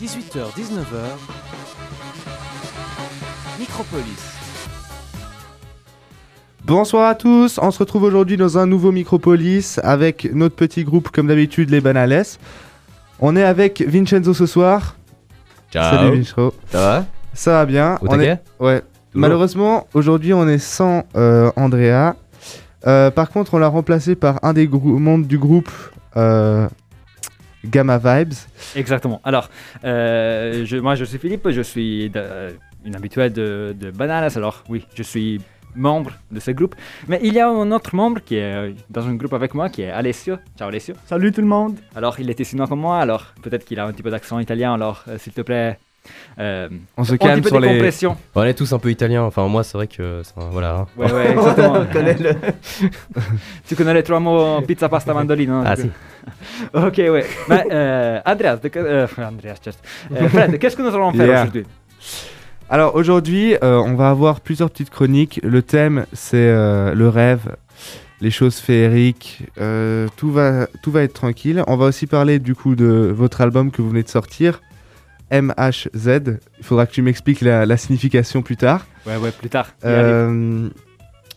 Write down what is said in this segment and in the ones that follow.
18h-19h, Micropolis. Bonsoir à tous, on se retrouve aujourd'hui dans un nouveau Micropolis avec notre petit groupe comme d'habitude les Banales. On est avec Vincenzo ce soir. Ciao. Salut Vincenzo. Ça va? Ça va bien. On est... Ouais. Malheureusement, aujourd'hui on est sans euh, Andrea. Euh, par contre, on l'a remplacé par un des grou- membres du groupe euh, Gamma Vibes. Exactement. Alors, euh, je- moi, je suis Philippe, je suis de- une habituée de, de Bananas. Alors, oui, je suis membre de ce groupe. Mais il y a un autre membre qui est euh, dans un groupe avec moi, qui est Alessio. Ciao Alessio. Salut tout le monde. Alors, il est ici comme moi, alors peut-être qu'il a un petit peu d'accent italien. Alors, euh, s'il te plaît, euh, On se calme sur les. On est tous un peu italiens. Enfin, moi, c'est vrai que. Voilà. hein. Ouais, ouais, exactement. On connaît le- tu connais les trois mots pizza, pasta, mandolino hein, Ah, si. Ok, ouais. Mais, euh, Andreas, de que- euh, Andreas, just. Euh, Fred, qu'est-ce que nous allons faire Yeah. aujourd'hui? Alors aujourd'hui, euh, on va avoir plusieurs petites chroniques. Le thème, c'est euh, le rêve, les choses féeriques. euh, tout, va, tout va être tranquille. On va aussi parler du coup de votre album que vous venez de sortir, MHZ. Il faudra que tu m'expliques la, la signification plus tard. Ouais, ouais, plus tard. Euh,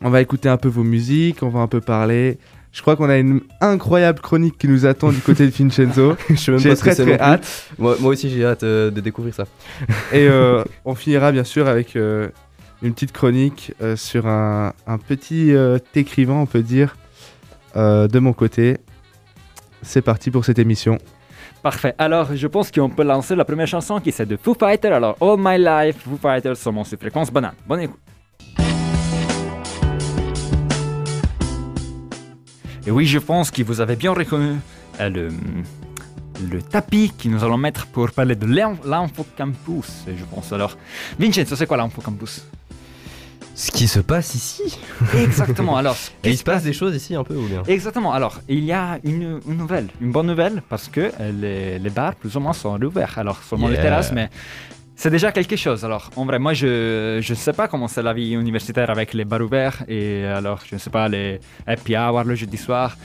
on va écouter un peu vos musiques, on va un peu parler. Je crois qu'on a une incroyable chronique qui nous attend du côté de Vincenzo. Je sais même pas très très hâte. Moi, moi aussi, j'ai hâte euh, de découvrir ça. Et euh, on finira bien sûr avec une petite chronique sur un, un petit écrivain, on peut dire, de mon côté. C'est parti pour cette émission. Parfait. Alors, je pense qu'on peut lancer la première chanson qui c'est de Foo Fighters. Alors, All My Life, Foo Fighters sur mon fréquence banane. Bonne écoute. Et oui, je pense que vous avez bien reconnu euh, le, tapis que nous allons mettre pour parler de l'in- l'Infocampus, je pense. Alors, Vincenzo, c'est quoi l'Infocampus Ce qui se passe ici. Exactement. Alors, Et il se passe des choses ici un peu ou bien? Exactement. Alors, il y a une, une nouvelle, une bonne nouvelle, parce que euh, les, les bars, plus ou moins, sont réouverts. Alors, seulement les terrasses, mais c'est déjà quelque chose. Alors, en vrai, moi, je ne sais pas comment c'est la vie universitaire avec les bars ouverts, et alors, je ne sais pas, les happy hour le jeudi soir.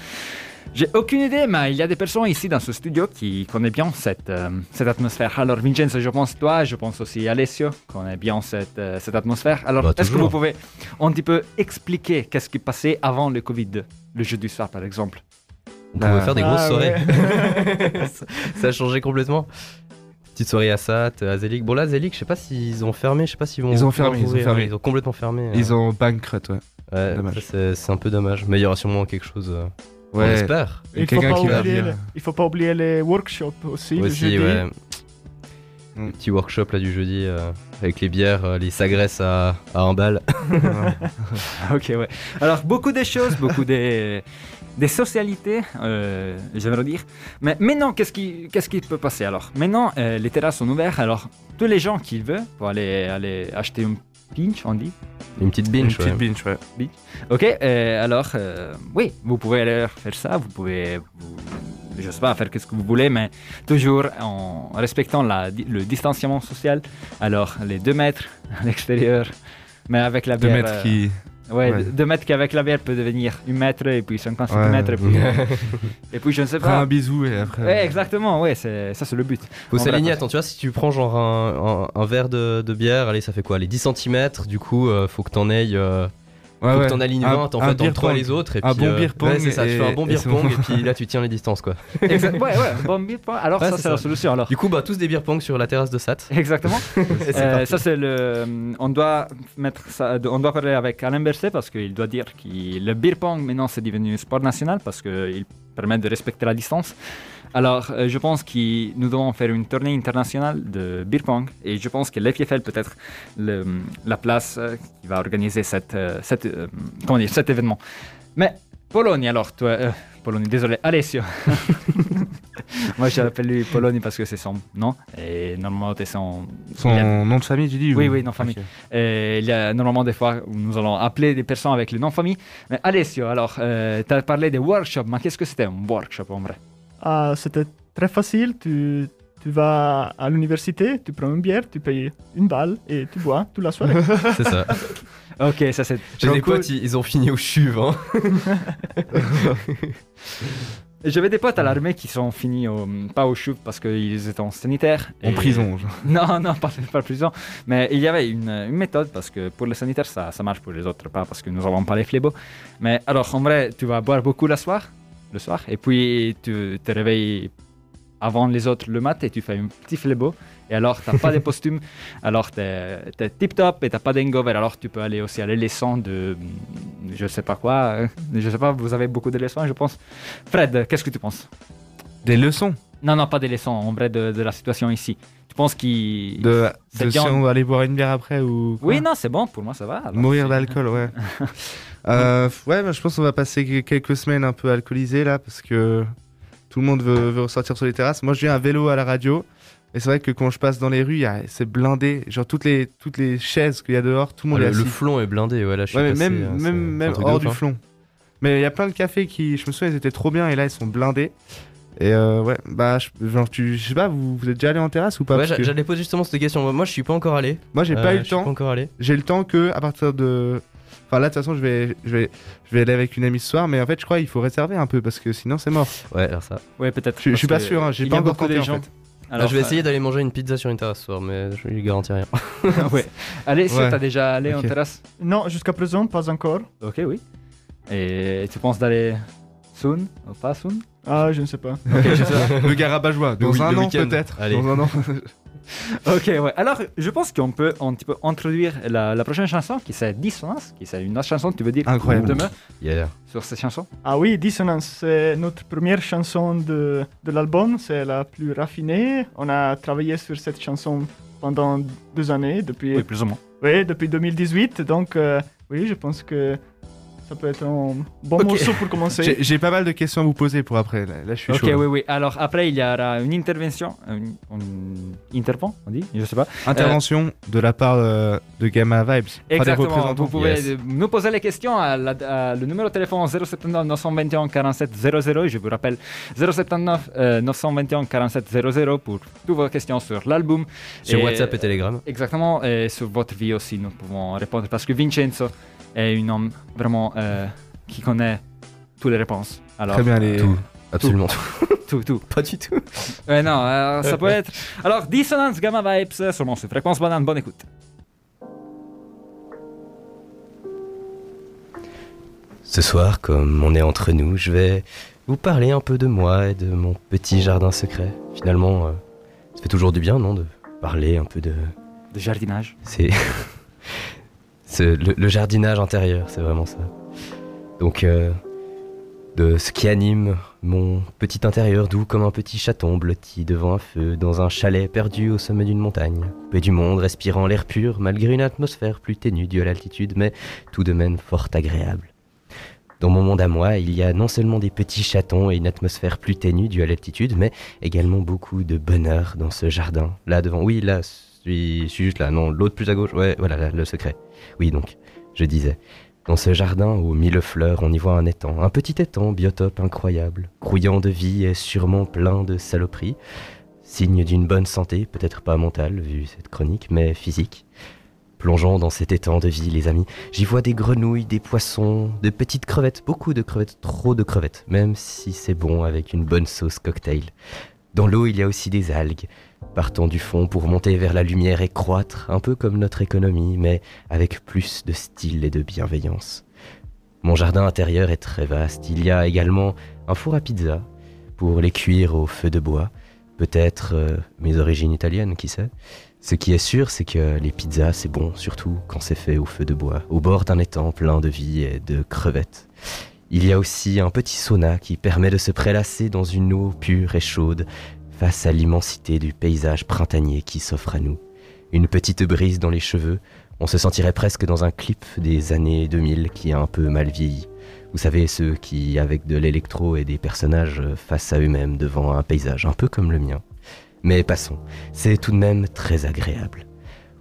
J'ai aucune idée, mais il y a des personnes ici dans ce studio qui connaissent bien cette, euh, cette atmosphère. Alors, Vincenzo, je pense toi, je pense aussi Alessio, connaît bien cette, euh, cette atmosphère. Alors, Bah, est-ce que vous pouvez un petit peu expliquer qu'est-ce qui passait avant le Covid, le jeudi soir, par exemple? On pouvait Ah. faire des grosses Ah, soirées. ouais. ça, a changé complètement. Petite soirée à Sat, à Zelig. Bon, là, Zelig, je sais pas s'ils ont fermé, je sais pas s'ils vont. Ils ont fermé, ils ont fermé. Ils ont complètement fermé. Ils euh, ont bankrupt, ouais. Ouais, c'est- c'est un peu dommage. Mais il y aura sûrement quelque chose. euh, On Ouais. espère. Il Il faut, pas qui va oublier venir. le- il faut pas oublier les workshops aussi, le Aussi, jeudi. ouais. Mm. Le Petit workshop là du jeudi euh, avec les bières, euh, les s'agressent à, à un bal. Ok, ouais. Alors, beaucoup de choses, beaucoup de, des socialités, euh, j'aimerais dire. Mais maintenant, qu'est-ce qui, qu'est-ce qui peut passer alors? Maintenant, euh, les terrasses sont ouvertes, alors tous les gens qui veulent pour aller, aller acheter un pinch, on dit. Une petite Une binge, petite ouais. binge, ouais. Ok, euh, alors, euh, oui, vous pouvez aller faire ça, vous pouvez, vous- je sais pas, faire ce que vous voulez, mais toujours en respectant la, le distanciement social. Alors, les deux mètres à l'extérieur, mais avec la Deux bière. mètres euh, qui. Ouais, Ouais. 2 mètres qu'avec la bière peut devenir 1 mètre et puis 50 Ouais. cm et puis, et puis je ne sais Après pas. un bisou et après. Ouais, exactement, ouais, c'est, ça c'est le but. Faut s'aligner, attends, tu vois, si tu prends genre un, un- un verre de, de bière, allez, ça fait quoi Les 10 cm, du coup, euh, faut que t'en ailles. euh, Ouais, faut ouais. que t'en alignes Un- 20, t'en fais beer en 3 pong. les autres. Et Un puis, bon euh, beer pong Ouais, c'est ça, tu et- fais un bon beer pong et puis là, tu tiens les distances, quoi. Ouais, ouais, bon beer pong. Alors ça c'est la solution alors. Du coup, bah, tous des beer pong sur la terrasse de Sat. Exactement. Euh, ça c'est le, on doit mettre ça, on doit parler avec Alain Berset parce qu'il doit dire que le beer pong maintenant c'est devenu sport national parce qu'il permet de respecter la distance. Alors, euh, je pense que nous devons faire une tournée internationale de beer pong et je pense que l'FFL peut être le- la place euh, qui va organiser cette, euh, cette, euh, comment dire, cet événement. Mais Pologne, alors, toi, euh, Pologne, désolé, Alessio. Moi, je l'appelle lui Pologne parce que c'est son nom et normalement c'est son. Son a- nom de famille, tu dis Oui, ou- oui, nom de famille. Et il y a normalement des fois où nous allons appeler des personnes avec le nom de famille. Mais Alessio, alors, tu as parlé des workshops, mais qu'est-ce que c'était un workshop en vrai? Ah, C'était très facile. Tu, tu vas à l'université, tu prends une bière, tu payes une balle et tu bois toute la soirée. C'est ça. Ok, ça c'est J'ai des potes, ils, ils ont fini au chuve. Hein. J'avais des potes à l'armée qui sont finis au, pas au chouf parce qu'ils étaient en sanitaire. En prison. genre. Non, non, pas, pas prison. Mais il y avait une, une méthode parce que pour les sanitaires, ça, ça marche pour les autres pas parce que nous n'avons pas les flébeaux. Mais alors, en vrai, tu vas boire beaucoup le soir, le soir et puis tu te réveilles avant les autres le mat et tu fais un petit flébeau. Et alors, tu n'as pas de costume, alors tu es, tip-top et tu n'as pas d'hangover. Alors, tu peux aller aussi à les leçons de je sais pas quoi. euh, Je sais pas, vous avez beaucoup de leçons, je pense. Fred, qu'est-ce que tu penses? Des leçons Non, non, pas des leçons, en vrai, de, de la situation ici. Tu penses qu'il. de, C'est de si on va aller boire une bière après ou quoi? Oui, non, c'est bon, pour moi ça va. alors. Mourir d'alcool, ouais. Euh, ouais, bah, je pense qu'on va passer que- quelques semaines un peu alcoolisées là parce que tout le monde veut, veut ressortir sur les terrasses. Moi, je viens à vélo à la radio. Et c'est vrai que quand je passe dans les rues, c'est blindé. Genre toutes les, toutes les chaises qu'il y a dehors, tout le monde Ah, est assis. le flon est blindé, ouais, là je suis Ouais, passé, même, hein, même, un même hors du hein. flon. Mais il y a plein de cafés qui, je me souviens, ils étaient trop bien et là ils sont blindés. Et euh, ouais, bah, je, genre, tu, je sais pas, vous, vous êtes déjà allé en terrasse ou pas? Ouais, que j'allais poser justement cette question. Moi, je suis pas encore allé. Moi, j'ai Euh, pas eu le temps. J'ai le temps que à partir de. Enfin là, de toute façon, je vais, je vais, je vais aller avec une amie ce soir, mais en fait, je crois qu'il faut réserver un peu parce que sinon, c'est mort. Ouais, alors ça. Ouais, peut-être. Je- je suis pas sûr, hein, j'ai pas a encore beaucoup de tenté, en gens. fait. Alors, je vais euh, essayer d'aller manger une pizza sur une terrasse ce soir, mais je lui garantis rien. ouais. Allez, si Ouais. t'as déjà allé en terrasse Non, jusqu'à présent, pas encore. Ok, oui. Et tu penses d'aller soon ou pas soon? Ah, je ne sais pas. Ok, je sais pas. Le Garabajois, dans wi- un an peut-être. Allez. Dans un an. Ok, ouais. Alors, je pense qu'on peut un petit peu introduire la, la prochaine chanson qui c'est Dissonance, qui c'est une autre chanson, tu veux dire Incroyable. Demain Yeah. sur cette chanson? Ah oui, Dissonance, c'est notre première chanson de, de l'album, c'est la plus raffinée. On a travaillé sur cette chanson pendant deux années, depuis, Oui, plus ou moins. oui, depuis 2018, donc euh, oui, je pense que ça peut être un bon Ok. morceau pour commencer. J'ai pas mal de questions à vous poser pour après. Là, Là, je suis Ok, chaud. oui, oui. Alors, après, il y aura une intervention. Une, une- intervent, on dit Je sais pas. Intervention de la part euh, de Gamma Vibes. Des Exactement. Vous pouvez Yes. euh, nous poser les questions à, la- à le numéro de téléphone 079 921 47 00. Et je vous rappelle 079 euh, 921 47 00 pour toutes vos questions sur l'album. Sur Et- WhatsApp et Telegram. Exactement. Et sur votre vie aussi, nous pouvons répondre parce que Vincenzo est un homme vraiment euh, qui connaît toutes les réponses. Alors, Très bien, les. Tout. Absolument tout. tout, tout. Pas du tout. Ouais, non, euh, ça peut être. Alors, Dissonance Gamma Vibes, euh, sûrement sur Fréquence Banane. Bonne écoute. Ce soir, comme on est entre nous, je vais vous parler un peu de moi et de mon petit jardin secret. Finalement, euh, ça fait toujours du bien, non, de parler un peu de. De jardinage. C'est. le, le jardinage intérieur, c'est vraiment ça. Donc, euh, de ce qui anime mon petit intérieur doux comme un petit chaton blotti devant un feu dans un chalet perdu au sommet d'une montagne. Coupé du monde, respirant l'air pur malgré une atmosphère plus ténue due à l'altitude, mais tout de même fort agréable. Dans mon monde à moi, il y a non seulement des petits chatons et une atmosphère plus ténue due à l'altitude, mais également beaucoup de bonheur dans ce jardin. Là devant, oui, là, je suis juste là, non, l'autre plus à gauche, ouais, voilà, là, le secret. Oui, donc, je disais, dans ce jardin aux mille fleurs, on y voit un étang, un petit étang, biotope incroyable, grouillant de vie et sûrement plein de saloperies. Signe d'une bonne santé, peut-être pas mentale vu cette chronique, mais physique. Plongeons dans cet étang de vie, les amis. J'y vois des grenouilles, des poissons, de petites crevettes, beaucoup de crevettes, trop de crevettes, même si c'est bon avec une bonne sauce cocktail. Dans l'eau, il y a aussi des algues, partant du fond pour monter vers la lumière et croître, un peu comme notre économie, mais avec plus de style et de bienveillance. Mon jardin intérieur est très vaste. Il y a également un four à pizza pour les cuire au feu de bois. Peut-être euh, mes origines italiennes, qui sait. Ce qui est sûr, c'est que les pizzas, c'est bon, surtout quand c'est fait au feu de bois, au bord d'un étang plein de vie et de crevettes. Il y a aussi un petit sauna qui permet de se prélasser dans une eau pure et chaude face à l'immensité du paysage printanier qui s'offre à nous. Une petite brise dans les cheveux, on se sentirait presque dans un clip des années 2000 qui a un peu mal vieilli. Vous savez, ceux qui, avec de l'électro et des personnages face à eux-mêmes devant un paysage un peu comme le mien. Mais passons, c'est tout de même très agréable.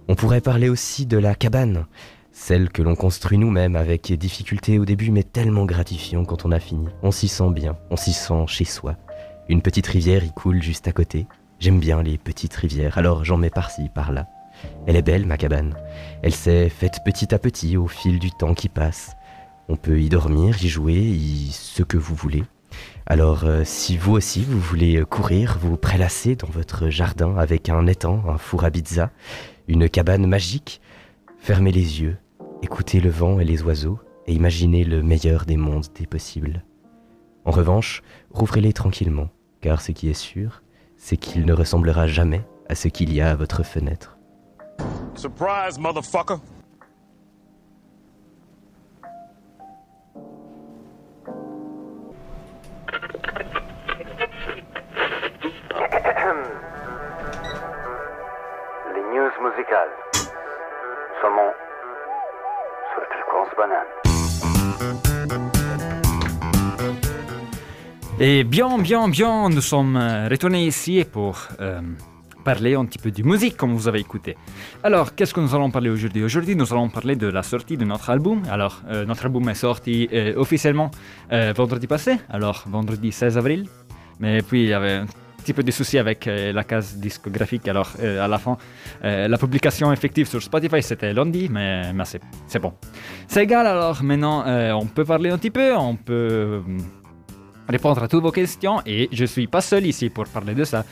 On pourrait parler aussi de la cabane, celle que l'on construit nous-mêmes avec difficulté au début mais tellement gratifiant quand on a fini. On s'y sent bien, on s'y sent chez soi. Une petite rivière y coule juste à côté. J'aime bien les petites rivières, alors j'en mets par-ci, par-là. Elle est belle, ma cabane. Elle s'est faite petit à petit au fil du temps qui passe. On peut y dormir, y jouer, y ce que vous voulez. Alors, euh, si vous aussi, vous voulez courir, vous prélasser dans votre jardin avec un étang, un four à pizza, une cabane magique, fermez les yeux, écoutez le vent et les oiseaux, et imaginez le meilleur des mondes des possibles. En revanche, rouvrez-les tranquillement, car ce qui est sûr, c'est qu'il ne ressemblera jamais à ce qu'il y a à votre fenêtre. Surprise, motherfucker! Les news musicales. Seulement sur Fréquence Banane. Et bien, bien, bien, nous sommes euh, retournés ici pour euh, parler un petit peu de musique, comme vous avez écouté. Alors, qu'est-ce que nous allons parler aujourd'hui? Aujourd'hui, nous allons parler de la sortie de notre album. Alors, euh, notre album est sorti officiellement vendredi passé, alors vendredi 16 avril. Mais puis, il y avait un petit peu de soucis avec la case discographique. Alors, à la fin, la publication effective sur Spotify, c'était lundi, mais, mais c'est bon. C'est égal, alors maintenant, on peut parler un petit peu, on peut répondre à toutes vos questions et je suis pas seul ici pour parler de ça.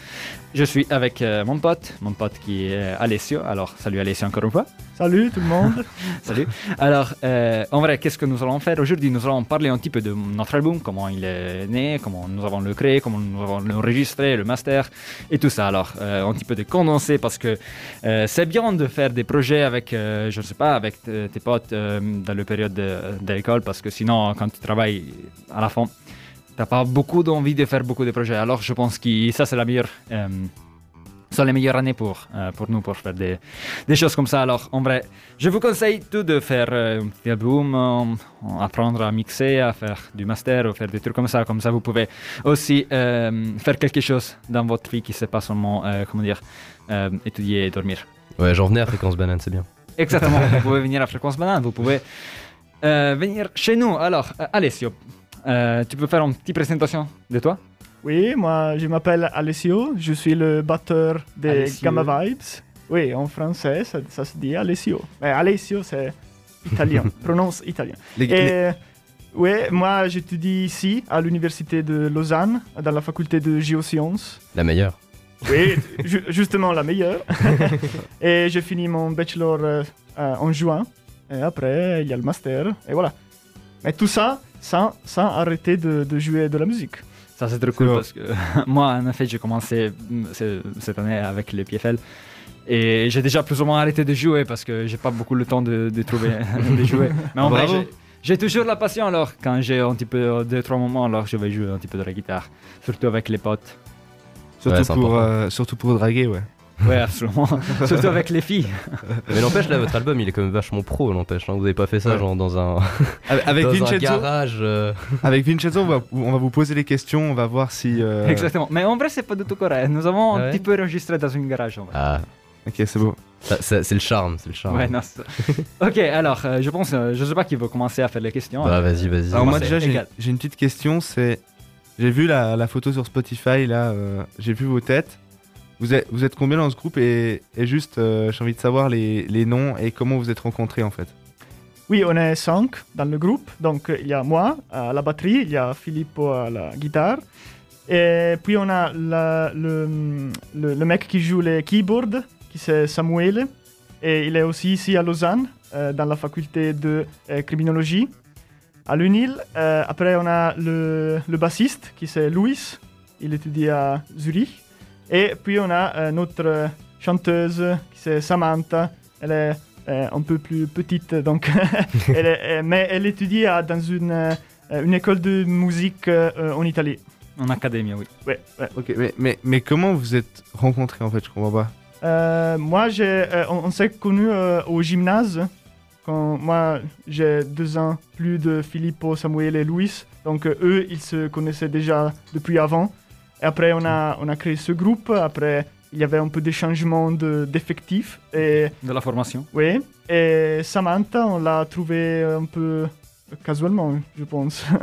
Je suis avec euh, mon pote, mon pote qui est euh, Alessio. Alors, salut Alessio encore une fois. Salut tout le monde. Salut. Alors, euh, en vrai, qu'est-ce que nous allons faire aujourd'hui? Nous allons parler un petit peu de notre album, comment il est né, comment nous avons le créé, comment nous avons l'enregistré, le master et tout ça. Alors, euh, un petit peu de condensé parce que c'est bien de faire des projets avec, je ne sais pas, avec tes potes dans la période de, de l'école parce que sinon, quand tu travailles à la fin, t'as pas beaucoup d'envie de faire beaucoup de projets. Alors, je pense que ça, c'est la meilleure. euh, sont les meilleures années pour, euh, pour nous pour faire des, des choses comme ça. Alors, en vrai, je vous conseille tout de faire euh, un petit album, apprendre à mixer, à faire du master, ou faire des trucs comme ça. Comme ça, vous pouvez aussi euh, faire quelque chose dans votre vie qui ne pas seulement, euh, comment dire, étudier et dormir. Ouais, j'en venais à Fréquence Banane, c'est bien. Exactement, vous pouvez venir à Fréquence Banane, vous pouvez venir chez nous. Alors, Alessio, euh, tu peux faire une petite présentation de toi? Oui, moi je m'appelle Alessio, je suis le batteur des Alessio. Gamma Vibes. Oui, en français ça, ça se dit Alessio. Mais Alessio c'est italien, prononce italien. Les- les- Et oui, moi j'étudie ici à l'université de Lausanne, dans la faculté de géosciences. La meilleure. Oui, ju- justement la meilleure. et j'ai fini mon bachelor euh, euh, en juin. Et après, il y a le master. Et voilà. Mais tout ça sans, sans arrêter de, de jouer de la musique. Ça, c'est trop cool parce que moi, en effet, j'ai commencé mm, ce- cette année avec les PFL. Et j'ai déjà plus ou moins arrêté de jouer parce que j'ai pas beaucoup le temps de, de trouver de jouer. Mais en vrai, Bravo. j'ai- j'ai toujours la passion alors quand j'ai un petit peu deux trois moments alors je vais jouer un petit peu de la guitare, surtout avec les potes. surtout, Ouais, pour, euh, surtout pour draguer, ouais. Ouais, absolument. surtout avec les filles. Mais n'empêche, là, votre album, il est quand même vachement pro, n'empêche. hein. Vous avez pas fait ça, Ouais. genre, dans un, Avec, un Vincenzo, garage. euh, avec Vincenzo on, va, on va vous poser les questions, on va voir si. euh, Exactement. Mais en vrai, c'est pas du tout correct. Nous avons Ah un ouais petit peu enregistré dans une garage en vrai. Ah, Ok, c'est beau. c'est le charme, c'est le charme. Ouais, non, c'est- ok, alors euh, je pense, euh, je sais pas qui veut commencer à faire les questions. Bah, vas-y, vas-y. Alors, moi, déjà, j'ai une petite question c'est. J'ai vu la, la photo sur Spotify, là, euh, j'ai vu vos têtes. Vous êtes, combien dans ce groupe et, juste, euh, j'ai envie de savoir les, noms et comment vous êtes rencontrés en fait. Oui, on est cinq dans le groupe. Donc, euh, il y a moi à la batterie, il y a Filippo à la guitare. Et puis, on a le, mec qui joue les keyboards, qui c'est Samuele. Et il est aussi ici à Lausanne, euh, dans la faculté de euh, criminologie, à l'UNIL. Euh, après, on a le, le bassiste, qui c'est Louis. Il étudie à Zurich. Et puis, on a euh, notre euh, chanteuse, qui c'est Samantha. Elle est euh, un peu plus petite, donc elle est- euh, mais elle étudie à- dans une, euh, une école de musique en Italie. En académie, oui. Ouais, ouais. Ok, mais, mais, mais comment vous êtes rencontrés en fait Je comprends pas. Euh, moi, j'ai, euh, on, on s'est connus euh, au gymnase. Quand moi, j'ai deux ans plus de Filippo, Samuel et Louis. Donc, euh, eux, ils se connaissaient déjà depuis avant. Et après, on a, on a créé ce groupe. Après, il y avait un peu des changements de, d'effectifs. Et, De la formation. oui. Et Samantha, on l'a trouvé un peu casuellement, je pense.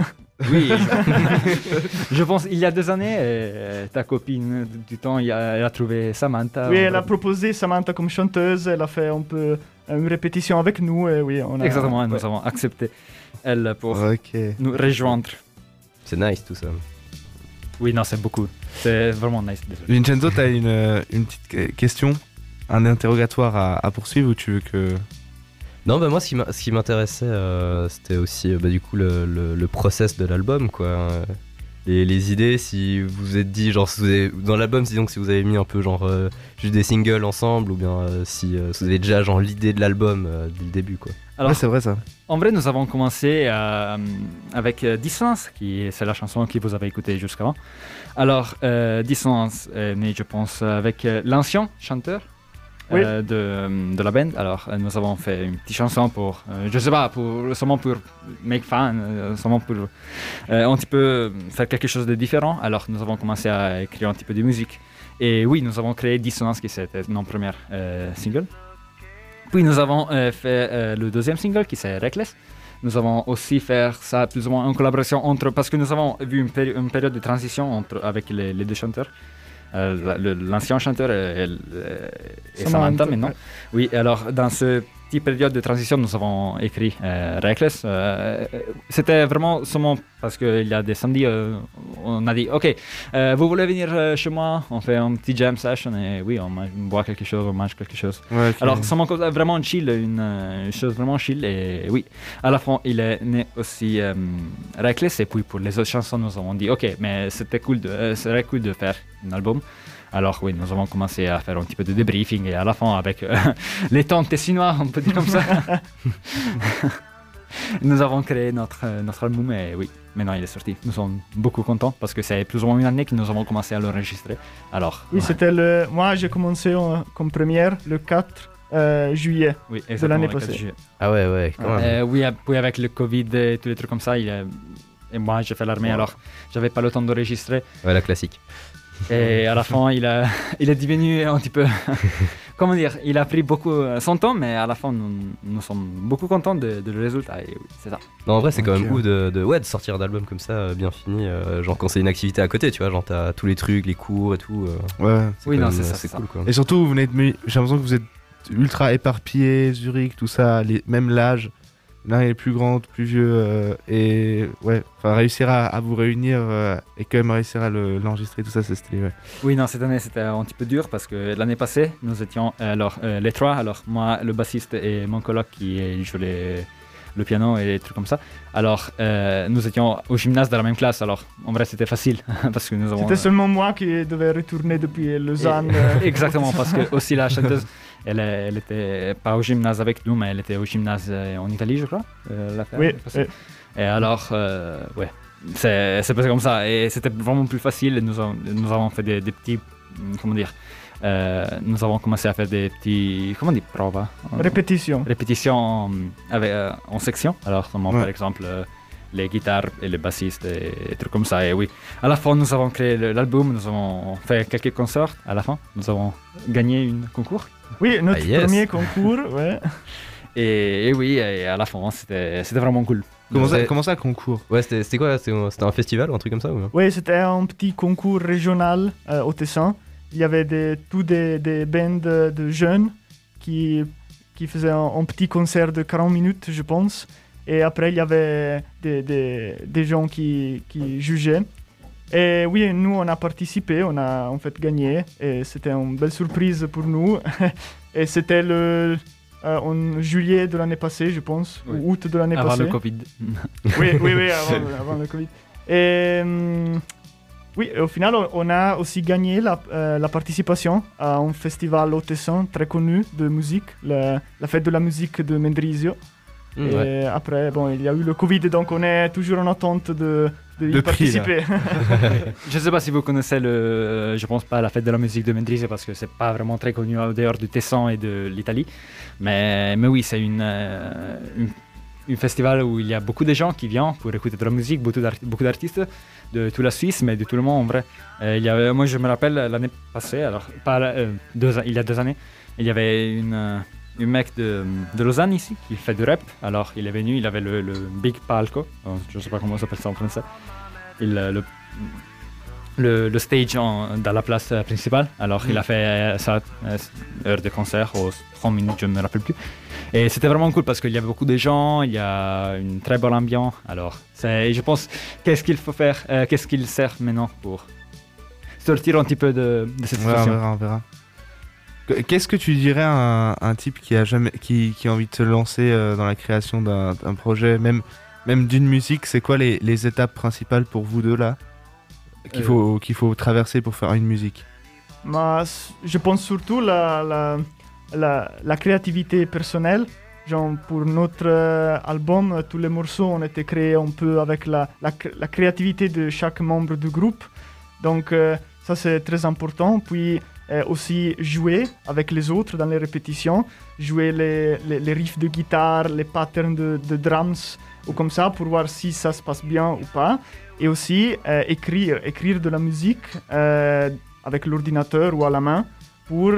Oui. je, pense il y a deux années, euh, ta copine du temps, il a- elle a trouvé Samantha. oui, elle a proposé Samantha comme chanteuse. Elle a fait un peu une répétition avec nous. Et oui, on a, Exactement, ouais. nous avons accepté elle pour nous rejoindre. C'est nice tout ça. Oui, non, c'est beaucoup. C'est vraiment nice. Désolé. Vincenzo, t'as une, euh, une petite que- question? Un interrogatoire à, à poursuivre ou tu veux que. Non, bah moi, ce qui m'a- ce qui m'intéressait, euh, c'était aussi, euh, bah, du coup, le, le, le process de l'album, quoi. Les, les idées, si vous vous êtes dit, genre, si vous avez, dans l'album, disons que si vous avez mis un peu, genre, euh, juste des singles ensemble, ou bien euh, si, euh, si vous avez déjà, genre, l'idée de l'album euh, dès le début, quoi. Alors, ouais, c'est vrai ça. En vrai, nous avons commencé euh, avec euh, Dissonance, qui c'est la chanson que vous avez écoutée jusqu'avant. Alors, euh, Dissonance est né, je pense, avec euh, l'ancien chanteur Oui. euh, de, la band. Alors, euh, nous avons fait une petite chanson pour, euh, je sais pas, pour, seulement pour make fun, euh, seulement pour euh, un petit peu faire quelque chose de différent. Alors, nous avons commencé à écrire un petit peu de musique. Et oui, nous avons créé Dissonance, qui c'était notre premier euh, single. Puis nous avons euh, fait euh, le deuxième single qui c'est Reckless. Nous avons aussi fait ça plus ou moins en collaboration entre parce que nous avons vu une, péri- une période de transition entre avec les deux chanteurs. Euh, L'ancien chanteur et, et- et Samantha maintenant. Oui, alors dans ce petite période de transition, nous avons écrit euh, Reckless. Euh, euh, C'était vraiment seulement parce qu'il y a des samedis, euh, on a dit Ok, vous voulez venir chez moi? On fait un petit jam session et oui, on, mange- on boit quelque chose, on mange quelque chose. Ouais, ok. Alors, seulement vraiment chill, une, une chose vraiment chill. Et oui, à la fin, il est né aussi Reckless. Et puis, pour les autres chansons, nous avons dit Ok, mais c'était cool, de, serait cool de faire un album. Alors, oui, nous avons commencé à faire un petit peu de débriefing. Et à la fin, avec euh, les tons tessinois, on peut dire comme ça, nous avons créé notre, euh, notre album. Et oui, maintenant, il est sorti. Nous sommes beaucoup contents parce que c'est plus ou moins une année que nous avons commencé à l'enregistrer. Alors, Oui, ouais, c'était le. Moi, j'ai commencé en- comme première le 4 euh, juillet. oui, l'année le 4 passée. juillet. Ah ouais, ouais, quand même. Euh, oui, puis avec le Covid et tous les trucs comme ça, il est- et moi j'ai fait l'armée, Ouais. alors j'avais pas le temps d'enregistrer. Ouais, la classique. Et à la fin, il, a, il est devenu un petit peu. Comment dire Il a pris beaucoup euh, son temps, mais à la fin, nous, nous sommes beaucoup contents de, de le résultat. Et oui, c'est ça. Non, en vrai, c'est quand même ouf de, de, ouais, de sortir d'album comme ça, euh, bien fini. euh, genre, quand c'est une activité à côté, tu vois, genre, t'as tous les trucs, les cours et tout. euh, Ouais. Oui, non, même, c'est euh, ça, C'est cool, quoi. Et surtout, vous venez de. J'ai l'impression que vous êtes ultra éparpillés, Zurich, tout ça, les... même l'âge. L'un est plus grand, plus vieux. euh, et ouais, enfin, réussir à, vous réunir euh, et quand même réussir à le- l'enregistrer, tout ça, c'est stylé. Oui, non, cette année c'était un petit peu dur parce que l'année passée, nous étions euh, alors les trois, alors moi, le bassiste et mon coloc qui euh, joue les- le piano et des trucs comme ça. Alors, euh, nous étions au gymnase de la même classe, alors en vrai c'était facile parce que nous avons. C'était seulement moi qui devais retourner depuis Lausanne. euh, Exactement, parce que aussi la chanteuse, elle, elle était pas au gymnase avec nous, mais elle était au gymnase euh, en Italie, je crois. euh, la- Oui. Et alors, euh, ouais, c'est passé comme ça. Et c'était vraiment plus facile. Nous, avons- nous avons fait des, des petits, comment dire, euh, nous avons commencé à faire des petits, comment dire, prova, Répétition. répétitions en, avec, euh, en section. Alors, Ouais. par exemple, euh, les guitares et les bassistes et, et trucs comme ça. Et oui, à la fin, nous avons créé l'album, nous avons fait quelques concerts. À la fin, nous avons gagné un concours. Oui, notre Ah, yes. premier concours, ouais. Et, et oui, et à la fin, c'était c'était vraiment cool. Comment, ça, comment ça, concours? Ouais, c'était c'était quoi? C'était c'était un festival ou un truc comme ça ou... Oui, c'était un petit concours régional euh, au Tessin. Il y avait des, tous des, des bands de, jeunes qui, qui faisaient un, un petit concert de 40 minutes, je pense. Et après, il y avait des, des, des gens qui, qui jugeaient. Et oui, nous, on a participé, on a en fait gagné. Et c'était une belle surprise pour nous. et c'était le, euh, en juillet de l'année passée, je pense, Oui. ou août de l'année Avant passée. le Covid. Oui, oui, oui, avant, avant le Covid. Et hum, oui, et au final, on- a aussi gagné la, euh, la participation à un festival au Tessin très connu de musique, la, la fête de la musique de Mendrisio. Mmh, et ouais. après, bon, il y a eu le Covid, donc on est toujours en attente de, de y Le prix, là. participer. Je ne sais pas si vous connaissez le, euh, je pense pas la fête de la musique de Mendrisio parce que c'est pas vraiment très connu en dehors du Tessin et de l'Italie. Mais, mais oui, c'est une, euh, une, une festival où il y a beaucoup de gens qui viennent pour écouter de la musique, beaucoup d'art- beaucoup d'artistes de toute la Suisse, mais de tout le monde en vrai. Euh, il y avait, moi, je me rappelle l'année passée, alors pas euh, deux, il y a deux années, il y avait une, euh, un mec de, de Lausanne ici qui fait du rap. Alors il est venu, il avait le, le big palco, je ne sais pas comment ça s'appelle ça en français. Il, le, le, le stage en- dans la place principale. Alors, il a fait euh, sa heure de concert aux 30 minutes, je ne me rappelle plus. Et c'était vraiment cool parce qu'il y avait beaucoup de gens, il y a une très bonne ambiance. Alors, je pense, qu'est-ce qu'il faut faire, euh, qu'est-ce qu'il sert maintenant pour sortir un petit peu de, de cette Ouais, on situation? verra, on verra. Que- Qu'est-ce que tu dirais à un, un type qui a jamais, qui, qui a envie de se lancer euh, dans la création d'un projet, même, même d'une musique C'est quoi les, les étapes principales pour vous deux là qu'il Euh. faut, qu'il faut traverser pour faire une musique? S- je pense surtout la, la, la, créativité personnelle. Genre pour notre euh, album, euh, tous les morceaux ont été créés un peu avec la, la, cr- la créativité de chaque membre du groupe. Donc euh, ça c'est très important. Puis aussi jouer avec les autres dans les répétitions, jouer les, riffs de guitare, les patterns de, drums ou comme ça pour voir si ça se passe bien ou pas. Et aussi écrire, écrire de la musique avec l'ordinateur ou à la main pour,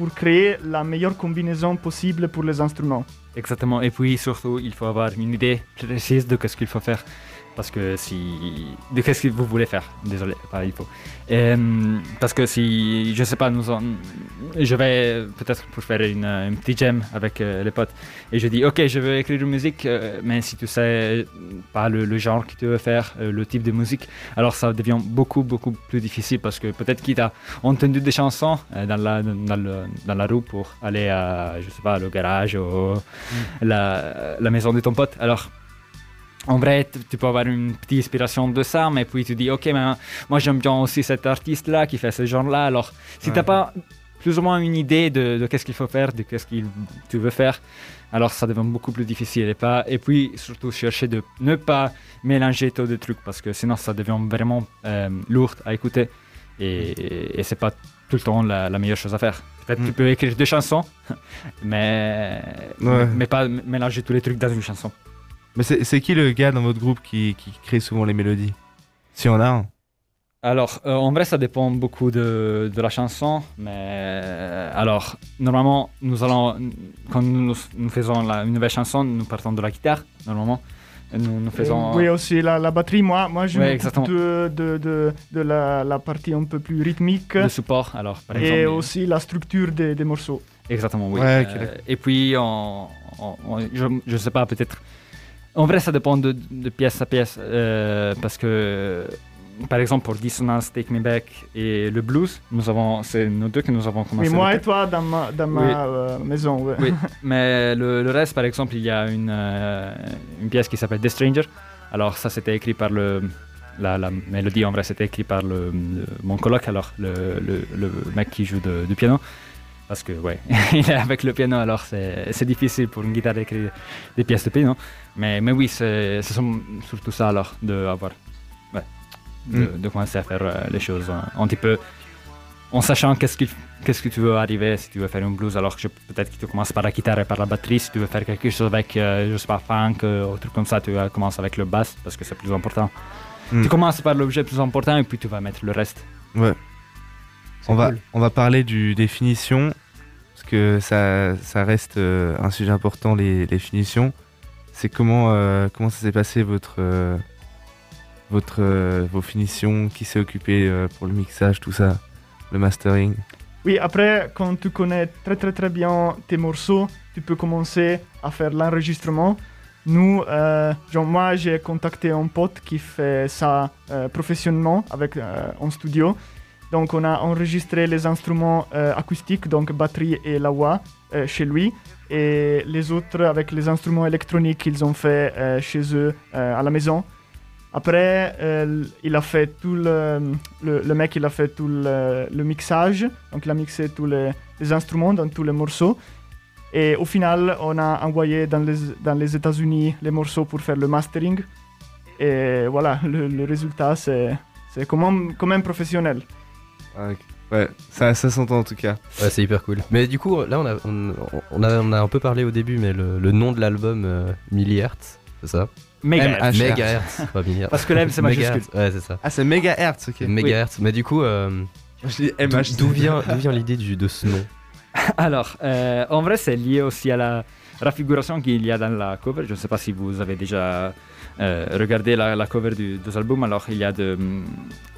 pour créer la meilleure combinaison possible pour les instruments. Exactement. Et puis surtout, il faut avoir une idée précise de ce qu'il faut faire. Parce que si. De qu'est-ce que vous voulez faire? Désolé, pas il faut. Euh, parce que si. Je sais pas, nous en- je vais peut-être pour faire une, une petite jam avec euh, les potes. Et je dis, ok, je veux écrire une musique, euh, mais si tu sais pas le, le genre que tu veux faire, le type de musique, alors ça devient beaucoup, beaucoup plus difficile. Parce que peut-être qu'il t'a entendu des chansons dans, la, dans, le- dans la rue pour aller à, je sais pas, le garage ou la, la maison de ton pote. Alors, en vrai, tu- peux avoir une petite inspiration de ça, mais puis tu dis, ok, mais moi j'aime bien aussi cet artiste-là qui fait ce genre-là. Alors, si Ouais. t'as pas plus ou moins une idée de, de qu'est-ce qu'il faut faire, de qu'est-ce que tu veux faire, alors ça devient beaucoup plus difficile. Et, pas, et puis, surtout, chercher de ne pas mélanger trop de trucs, parce que sinon, ça devient vraiment euh, lourd à écouter. Et, et c'est pas tout le temps la, la meilleure chose à faire. Peut-être Mm. tu peux écrire deux chansons, mais, Ouais. mais pas mélanger tous les trucs dans une chanson. Mais c'est qui le gars dans votre groupe qui, qui crée souvent les mélodies? Si on a un. Alors, euh, en vrai, ça dépend beaucoup de, de la chanson, mais euh, alors, normalement, nous allons, quand nous, nous faisons la, une nouvelle chanson, nous partons de la guitare, normalement. Et Nous, nous faisons. Oui, aussi la, la batterie. Moi, moi je Ouais, de, de, de, de la, la partie un peu plus rythmique le support, alors, par et exemple. aussi la structure des, des morceaux. Exactement, oui. Ouais, Euh, et puis, on, on- on- je, je sais pas, peut-être. En vrai, ça dépend de, de pièce à pièce. euh, parce que, par exemple, pour Dissonance, Take Me Back et le blues, nous avons, c'est nous deux que nous avons commencé. Mais moi et toi dans ma, dans ma Oui. euh, maison. ouais. Oui, mais le, le reste, par exemple, il y a une, euh, une pièce qui s'appelle The Stranger. Alors, ça, c'était écrit par le. La, la mélodie, en vrai, c'était écrit par le, le- mon coloc, alors, le, le, le mec qui joue de- du piano. Parce que, ouais, il est avec le piano, alors c'est difficile pour une guitare d'écrire des pièces de piano. Mais, mais oui, c'est surtout ça, alors, de avoir. Ouais, de, Mm. de commencer à faire euh, les choses un, un petit peu en sachant qu'est-ce que, qu'est-ce que tu veux arriver si tu veux faire une blues. Alors que peut-être que tu commences par la guitare et par la batterie. Si tu veux faire quelque chose avec, euh, je sais pas, funk euh, ou un truc comme ça, tu vas commencer avec le bass parce que c'est plus important. Mm. Tu commences par l'objet plus important et puis tu vas mettre le reste. Ouais. On va, on va parler du, des finitions, parce que ça, ça reste euh, un sujet important, les, les finitions. C'est comment, euh, comment ça s'est passé votre, euh, votre, vos finitions, qui s'est occupé pour le mixage, tout ça, le mastering? Oui, après, quand tu connais très très très bien tes morceaux, tu peux commencer à faire l'enregistrement. Nous, euh, genre moi, j'ai contacté un pote qui fait ça euh, professionnellement avec euh, un studio. Donc, on a enregistré les instruments euh, acoustiques, donc batterie et la voix, euh, chez lui. Et les autres, avec les instruments électroniques, ils ont fait euh, chez eux à la maison. Après, il a fait tout le, mec, il a fait tout le, mixage. Donc, il a mixé tous les, instruments dans tous les morceaux. Et au final, on a envoyé dans les, États-Unis les morceaux pour faire le mastering. Et voilà, le, résultat, c'est quand même professionnel. Ah, ok. Ouais, ça, ça s'entend en tout cas. Ouais, c'est hyper cool. Mais du coup, là, on a, on, on a, on a un peu parlé au début, mais le, le nom de l'album, euh, Millihertz, c'est ça? M- Mégahertz, pas millihertz. Parce que là, c'est majuscule. Mégahertz, Ouais, c'est ça. Ah, c'est mégahertz, ok. Mégahertz. Mais du coup, euh, Je dis d'où MH. d'où vient, d'où vient l'idée du- de ce nom? Alors, euh, en vrai, c'est lié aussi à la, raffiguration qu'il y a dans la cover. Je ne sais pas si vous avez déjà euh, regardé la, la cover du, des albums. Alors, il y a de hum,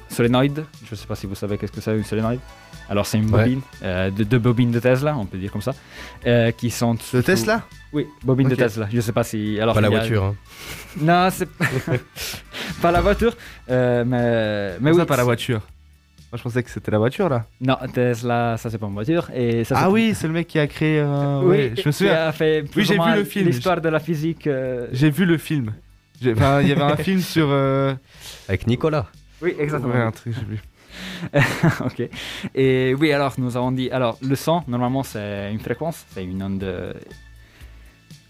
solénoïdes. Je ne sais pas si vous savez qu'est-ce que c'est une solénoïde. Alors, c'est une Ouais. bobine, euh, de, deux bobines de Tesla, on peut dire comme ça, euh, qui sont. Sous- Tesla? Oui, bobine Ok. de Tesla. Je ne sais pas si. Alors, Pas la a- voiture. hein. Non, c'est pas la voiture, euh, mais mais oui. pas la voiture. Moi, je pensais que c'était la voiture, là. Non, Tesla, ça c'est pas une voiture. Et ça, Ah oui, c'est le mec qui a créé... euh, Oui, ouais, je me qui souviens. a fait plus j'ai ou moins vu le film. L'histoire de la physique. euh, J'ai vu le film. Enfin, il y avait un film sur... euh, Avec Nicolas. Oui, exactement. Ouais, un truc, j'ai vu. ok. Et oui, alors nous avons dit. Alors, le son, normalement, c'est une fréquence, c'est une onde.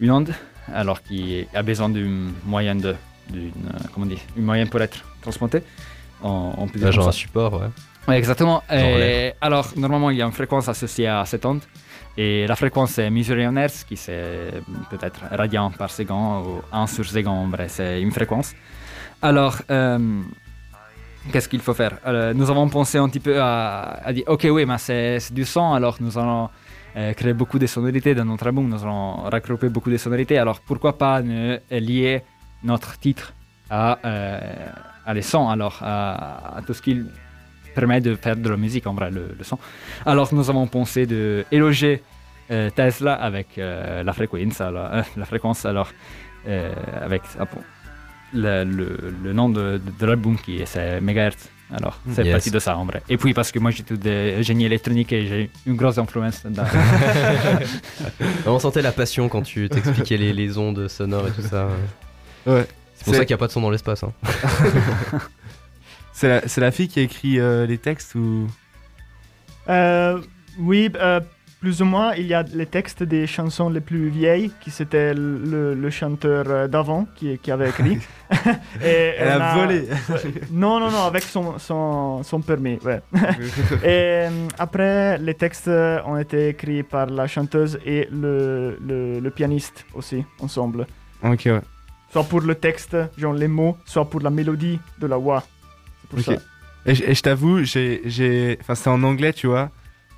Une onde, alors qui a besoin d'une moyenne de. D'une, comment dire Une moyenne pour être transportée. Ah, comme genre un support, ouais. Oui, exactement. Et l'air. alors, normalement, il y a une fréquence associée à cette onde. Et la fréquence est mesurée en hertz, qui c'est peut-être radian par seconde ou 1 sur seconde, bref, c'est une fréquence. Alors, euh, qu'est-ce qu'il faut faire? Euh, Nous avons pensé un petit peu à, à dire, ok, oui, mais c'est du son, alors nous allons euh, créer beaucoup de sonorités dans notre album, nous allons regrouper beaucoup de sonorités, alors pourquoi pas ne lier notre titre à, euh, à les sons, alors à, à tout ce qui permet de faire de la musique, en vrai, le, le son. Alors nous avons pensé de éloger euh, Tesla avec euh, la fréquence, alors, euh, la fréquence, alors euh, avec ah le, le- le nom de, de- de l'album qui est c'est Megahertz. Alors c'est Yes. parti de ça en vrai. Et puis parce que moi j'étais de génie électronique et j'ai une grosse influence dans, On sentait la passion quand tu t'expliquais les, les ondes sonores et tout ça. Ouais. C'est pour ça qu'il n'y a pas de son dans l'espace. Hein. C'est la, fille qui a écrit euh, les textes ou... Euh, oui, euh, plus ou moins, il y a les textes des chansons les plus vieilles, qui c'était le, le chanteur d'avant qui, qui avait écrit. Et Elle a volé. Non, non, non, avec son, son, son permis, ouais. Et après, les textes ont été écrits par la chanteuse et le, le, le pianiste aussi, ensemble. ok, ouais. Soit pour le texte, genre les mots, soit pour la mélodie de la voix. Pour ça. Et, je- t'avoue, j'ai, j'ai, enfin c'est en anglais, tu vois.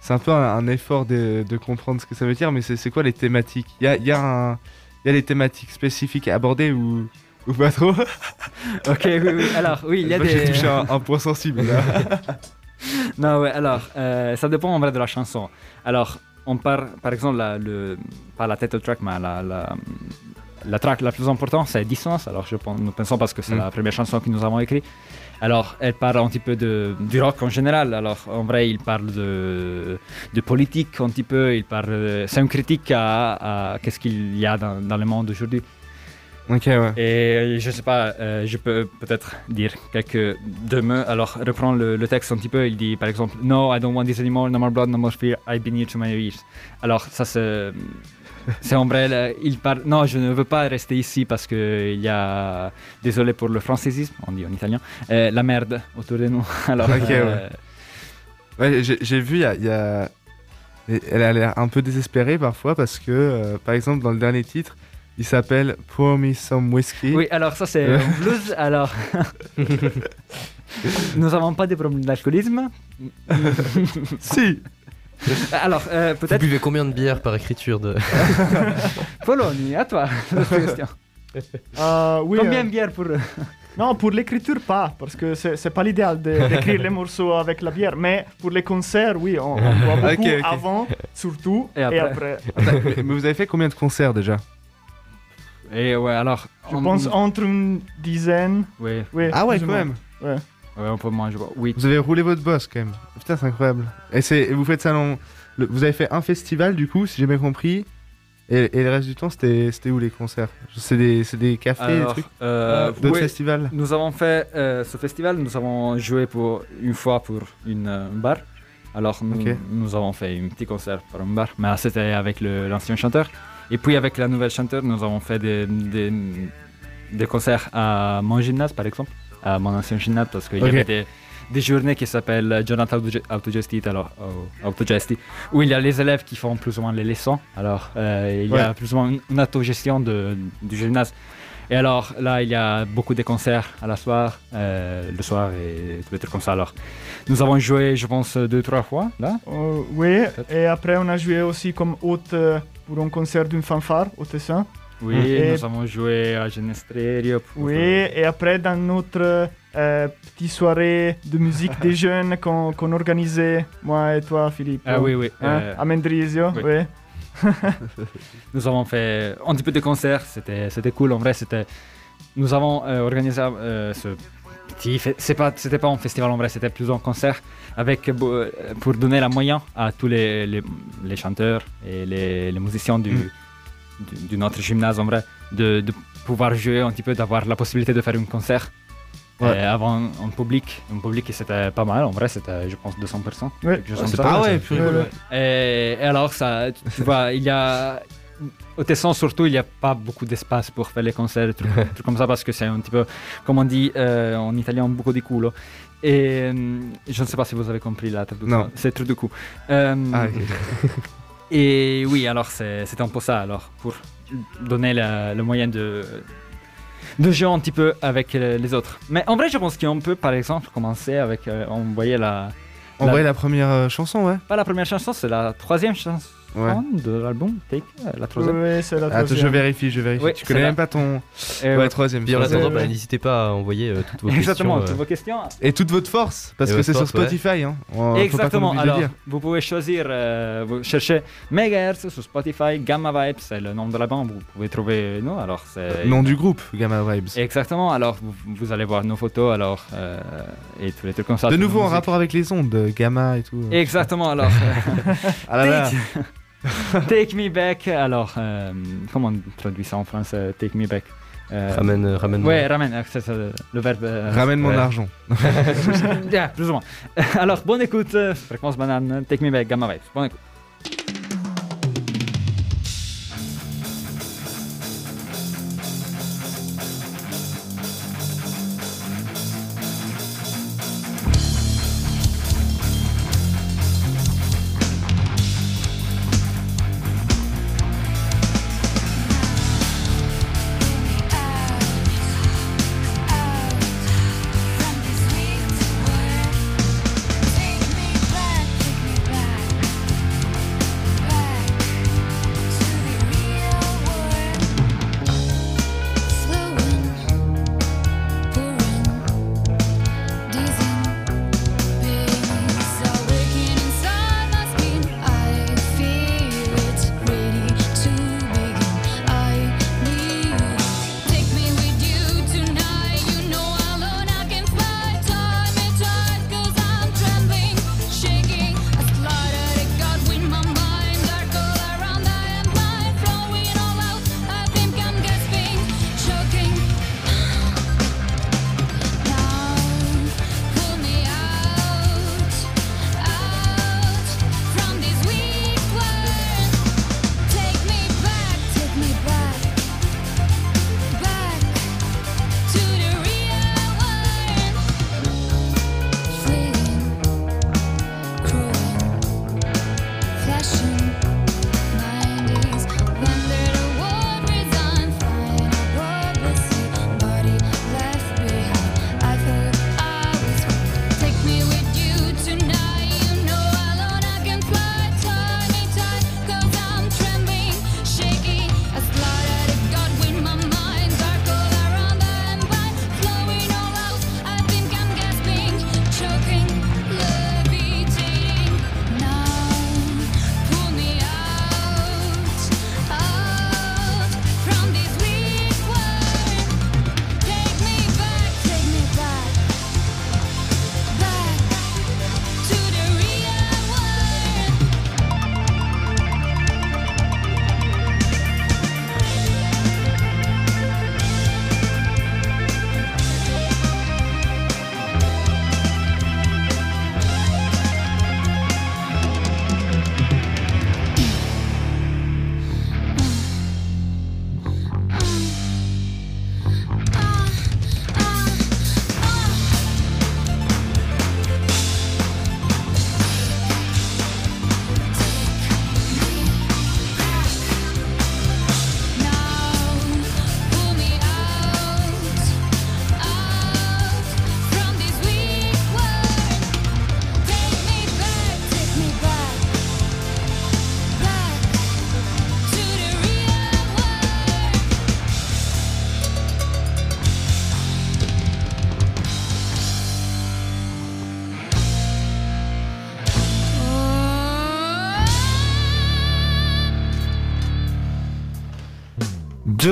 C'est un peu un, un effort de, de comprendre ce que ça veut dire, mais c'est, quoi les thématiques? Il y a, y, a un- y a des thématiques spécifiques à aborder ou, ou pas trop? Ok, oui, oui. Alors, oui, il y a Moi, des. J'ai touché un, un point sensible là. Non, ouais, alors, euh, ça dépend en vrai de la chanson. Alors, on part, par exemple, la, le, pas la title track, mais la, la, la track la plus importante, c'est Distance. Alors, je pense, nous pensons parce que c'est Mm. la première chanson que nous avons écrite. Alors, elle parle un petit peu de, du rock en général. Alors, en vrai, il parle de, de politique un petit peu. Il parle, de- c'est une critique à, à qu'est-ce qu'il y a dans, dans le monde aujourd'hui. ok, ouais. Et je sais pas, euh, je peux peut-être dire quelques deux mots. Alors, reprendre le, le texte un petit peu. Il dit par exemple No, I don't want this anymore, no more blood, no more fear, I've been here to my ears. Alors, ça c'est. C'est en vrai, là, il parle. Non, je ne veux pas rester ici parce qu'il y a. Désolé pour le francisisme, on dit en italien. euh, la merde autour de nous. Alors, Ok, euh, Ouais, j'ai, j'ai vu, il y a, il y a- elle a l'air un peu désespérée parfois parce que, euh, par exemple, dans le dernier titre, il s'appelle Pour Me Some Whiskey. Oui, alors ça c'est blues. Alors, nous n'avons pas de problème d'alcoolisme. Si Alors, euh, Vous peut-être. buvez combien de bières par écriture de... Pologne, à toi. question. Euh, oui, Combien euh, de bières pour. Non, pour l'écriture, pas, parce que c'est c'est pas l'idéal de- d'écrire les morceaux avec la bière, mais pour les concerts, oui, on, on boit beaucoup Ok, ok. avant, surtout, Et et après. après. mais, mais vous avez fait combien de concerts déjà? Et ouais, alors. Je on- pense entre une dizaine, Oui, oui. Ah ouais, plus ou quand moins. même ouais, on peut manger. Oui. Vous avez roulé votre boss quand même. Putain, c'est incroyable. Et, c'est, vous faites ça dans. le- vous avez fait un festival du coup, si j'ai bien compris. Et, et le reste du temps, c'était, c'était où les concerts? C'est des, c'est des cafés, Alors, des trucs? euh, D'autres oui, festivals? Nous avons fait euh, ce festival, nous avons joué pour une fois pour une euh, bar. Alors nous, Ok. nous avons fait un petit concert pour un bar, mais c'était avec le- l'ancien chanteur. Et puis avec la nouvelle chanteur, nous avons fait des, des, des concerts à mon gymnase par exemple, à mon ancien gymnase, parce qu'il y avait des, des journées qui s'appellent Jonathan Autoge- Autogestit, alors euh, Autogesti, où il y a les élèves qui font plus ou moins les leçons. Alors euh, il y a plus ou moins une, autogestion de, du gymnase. Et alors là, il y a beaucoup de concerts à la soir, euh, le soir et tout des trucs comme ça. Alors, nous avons joué, je pense, deux trois fois là. Euh, oui, et après on a joué aussi comme hôte euh, pour un concert d'une fanfare au Tessin. Oui, Et- nous avons joué à Genestrerio. pour- Oui, et après, dans notre euh, petite soirée de musique des jeunes qu'on organisait, moi et toi, Philippe. Ah oui, oui. Hein, euh, à Mendrisio, oui. oui. Nous avons fait un petit peu de concerts, c'était cool. En vrai, c'était. Nous avons euh, organisé euh, ce petit. C'est pas, c'était pas un festival en vrai, c'était plutôt un concert avec euh, pour donner la moyen à tous les, les, les chanteurs et les, les musiciens du, Mm. du, de notre gymnase en vrai de, de pouvoir jouer un petit peu, d'avoir la possibilité de faire un concert. Ouais. euh, avant un public, un public qui c'était pas mal, en vrai c'était je pense 200 personnes. Ouais. pas mal, Ah ouais. Et, et alors, ça, tu, tu vois, il y a. Au Tesson, surtout, il n'y a pas beaucoup d'espace pour faire les concerts, des trucs, trucs comme ça, parce que c'est un petit peu, comme on dit euh, en italien, beaucoup de culo. Et euh, je ne sais pas si vous avez compris la traduction. Non. C'est truc de coup. Euh, Ah. et oui, alors c'est un peu ça, alors, pour donner la- le moyen de, de jouer un petit peu avec euh, les autres. Mais en vrai, je pense qu'on peut, par exemple, commencer avec. euh, la. En La- la première euh, chanson, ouais. Pas la première chanson, c'est la troisième chanson Ouais. de l'album. Take, euh, la troisième. Oui, c'est la Attends, je vérifie, je vérifie. Oui, tu connais même pas ton. Et, Ouais, troisième. Puis en troisième. attendant, ouais. bah, n'hésitez pas à envoyer euh, toutes vos Exactement, questions. toutes euh, vos questions. Et toute votre force, parce Et que c'est sur ouais. Spotify. Hein. On- Exactement, alors vous pouvez choisir, euh, vous cherchez Megahertz sur Spotify, Gamma Vibes, c'est le nom de la bande, vous pouvez trouver nous, alors c'est... Nom du groupe, Gamma Vibes. Exactement, alors vous, vous allez voir nos photos, alors, euh, et tous les trucs comme ça. De nouveau en rapport avec les ondes, euh, gamma et tout. Exactement, alors... euh, Ah là là. take, me back, alors, euh, comment on traduit ça en français, Take me back? Euh, Ramène, euh, ramène. Ouais, ramène, euh, c'est le verbe... euh, Ramène mon argent. Yeah, plus ou moins. Alors, bonne écoute, euh, fréquence banane, take me back, gamma vibes. Bonne écoute.